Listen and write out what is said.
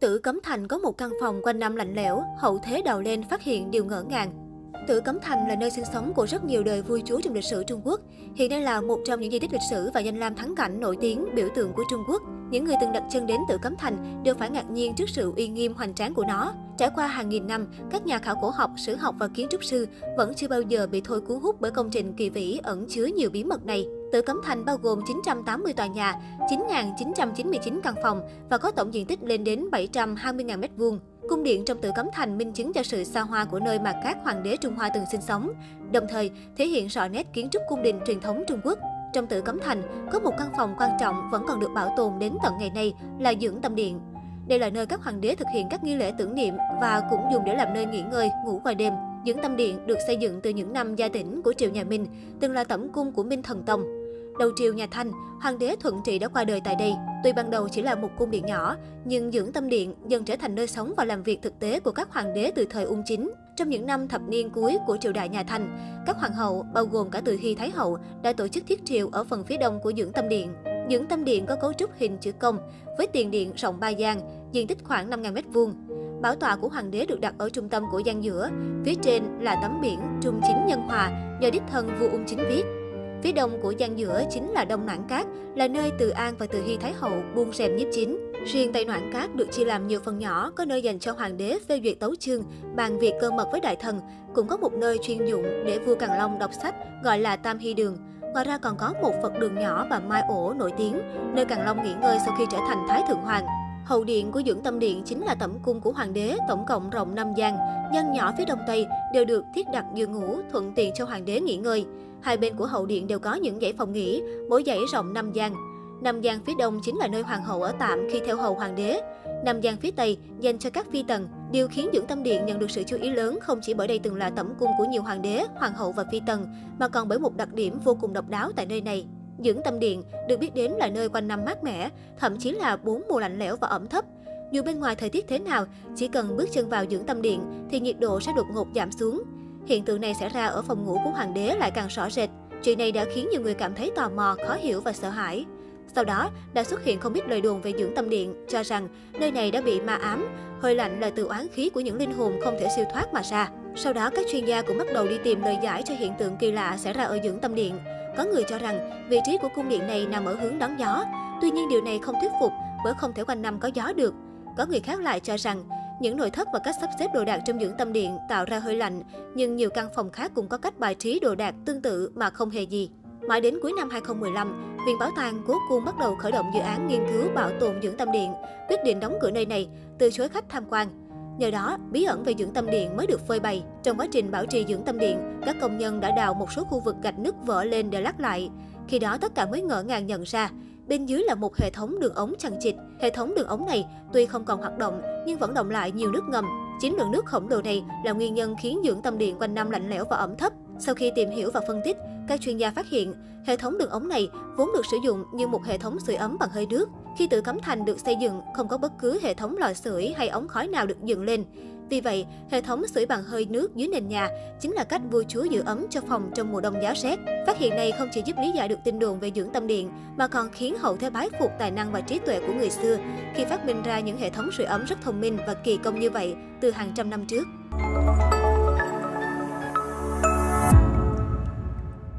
Tử Cấm Thành có một căn phòng quanh năm lạnh lẽo, hậu thế đào lên phát hiện điều ngỡ ngàng. Tử Cấm Thành là nơi sinh sống của rất nhiều đời vua chúa trong lịch sử Trung Quốc. Hiện đây là một trong những di tích lịch sử và danh lam thắng cảnh nổi tiếng, biểu tượng của Trung Quốc. Những người từng đặt chân đến Tử Cấm Thành đều phải ngạc nhiên trước sự uy nghiêm hoành tráng của nó. Trải qua hàng nghìn năm, các nhà khảo cổ học, sử học và kiến trúc sư vẫn chưa bao giờ bị thôi cuốn hút bởi công trình kỳ vĩ ẩn chứa nhiều bí mật này. Tử Cấm Thành bao gồm 980 tòa nhà, 9.999 căn phòng và có tổng diện tích lên đến 720.000 m2. Cung điện trong Tử Cấm Thành minh chứng cho sự xa hoa của nơi mà các hoàng đế Trung Hoa từng sinh sống, đồng thời thể hiện rõ nét kiến trúc cung đình truyền thống Trung Quốc. Trong Tử Cấm Thành, có một căn phòng quan trọng vẫn còn được bảo tồn đến tận ngày nay là dưỡng tâm điện. Đây là nơi các hoàng đế thực hiện các nghi lễ tưởng niệm và cũng dùng để làm nơi nghỉ ngơi, ngủ qua đêm. Dưỡng tâm điện được xây dựng từ những năm gia tỉnh của triều nhà Minh, từng là tẩm cung của Minh Thần Tông. Đầu triều nhà Thanh, hoàng đế Thuận Trị đã qua đời tại đây. Tuy ban đầu chỉ là một cung điện nhỏ, nhưng dưỡng tâm điện dần trở thành nơi sống và làm việc thực tế của các hoàng đế từ thời ung chính. Trong những năm thập niên cuối của triều đại nhà Thanh, các hoàng hậu, bao gồm cả từ Hy Thái hậu, đã tổ chức thiết triều ở phần phía đông của dưỡng tâm điện. Dưỡng tâm điện có cấu trúc hình chữ công, với tiền điện rộng 3 gian, diện tích khoảng 5.000 m2. Bảo tọa của hoàng đế được đặt ở trung tâm của gian giữa, phía trên là tấm biển Trung Chính Nhân Hòa do đích thân vua ung chính viết. Phía đông của gian giữa chính là Đông Noãn Cát, là nơi Từ An và Từ Hy Thái Hậu buông rèm nhiếp chính. Riêng Tây Noãn Cát được chia làm nhiều phần nhỏ, có nơi dành cho hoàng đế phê duyệt tấu chương, bàn việc cơ mật với đại thần, cũng có một nơi chuyên dụng để vua Càn Long đọc sách gọi là Tam Hy Đường. Ngoài ra còn có một Phật đường nhỏ và mai ổ nổi tiếng, nơi Càn Long nghỉ ngơi sau khi trở thành Thái Thượng Hoàng. Hậu điện của dưỡng tâm điện chính là tẩm cung của hoàng đế, tổng cộng rộng 5 gian. Gian nhỏ phía đông tây đều được thiết đặt giường ngủ, thuận tiện cho hoàng đế nghỉ ngơi. Hai bên của hậu điện đều có những dãy phòng nghỉ, mỗi dãy rộng 5 gian. Năm gian phía đông chính là nơi hoàng hậu ở tạm khi theo hầu hoàng đế. Năm gian phía tây dành cho các phi tần. Điều khiến dưỡng tâm điện nhận được sự chú ý lớn không chỉ bởi đây từng là tẩm cung của nhiều hoàng đế, hoàng hậu và phi tần, mà còn bởi một đặc điểm vô cùng độc đáo tại nơi này. Dưỡng tâm điện được biết đến là nơi quanh năm mát mẻ, thậm chí là bốn mùa lạnh lẽo và ẩm thấp. Dù bên ngoài thời tiết thế nào, chỉ cần bước chân vào dưỡng tâm điện thì nhiệt độ sẽ đột ngột giảm xuống. Hiện tượng này xảy ra ở phòng ngủ của hoàng đế lại càng rõ rệt. Chuyện này đã khiến nhiều người cảm thấy tò mò, khó hiểu và sợ hãi. Sau đó, đã xuất hiện không ít lời đồn về dưỡng tâm điện, cho rằng nơi này đã bị ma ám, hơi lạnh là từ oán khí của những linh hồn không thể siêu thoát mà ra. Sau đó, các chuyên gia cũng bắt đầu đi tìm lời giải cho hiện tượng kỳ lạ xảy ra ở dưỡng tâm điện. Có người cho rằng vị trí của cung điện này nằm ở hướng đón gió. Tuy nhiên điều này không thuyết phục bởi không thể quanh năm có gió được. Có người khác lại cho rằng những nội thất và cách sắp xếp đồ đạc trong dưỡng tâm điện tạo ra hơi lạnh, nhưng nhiều căn phòng khác cũng có cách bài trí đồ đạc tương tự mà không hề gì. Mãi đến cuối năm 2015, Viện Bảo tàng Cố Cung bắt đầu khởi động dự án nghiên cứu bảo tồn dưỡng tâm điện, quyết định đóng cửa nơi này, từ chối khách tham quan. Nhờ đó, bí ẩn về dưỡng tâm điện mới được phơi bày. Trong quá trình bảo trì dưỡng tâm điện, các công nhân đã đào một số khu vực gạch nứt vỡ lên để lát lại. Khi đó tất cả mới ngỡ ngàng nhận ra, bên dưới là một hệ thống đường ống chằng chịt. Hệ thống đường ống này tuy không còn hoạt động nhưng vẫn động lại nhiều nước ngầm. Chính lượng nước khổng lồ này là nguyên nhân khiến dưỡng tâm điện quanh năm lạnh lẽo và ẩm thấp. Sau khi tìm hiểu và phân tích, các chuyên gia phát hiện hệ thống đường ống này vốn được sử dụng như một hệ thống sưởi ấm bằng hơi nước. Khi tự cấm thành được xây dựng, không có bất cứ hệ thống lò sưởi hay ống khói nào được dựng lên. Vì vậy, hệ thống sưởi bằng hơi nước dưới nền nhà chính là cách vua chúa giữ ấm cho phòng trong mùa đông giá rét. Phát hiện này không chỉ giúp lý giải được tin đồn về dưỡng tâm điện, mà còn khiến hậu thế bái phục tài năng và trí tuệ của người xưa khi phát minh ra những hệ thống sưởi ấm rất thông minh và kỳ công như vậy từ hàng trăm năm trước.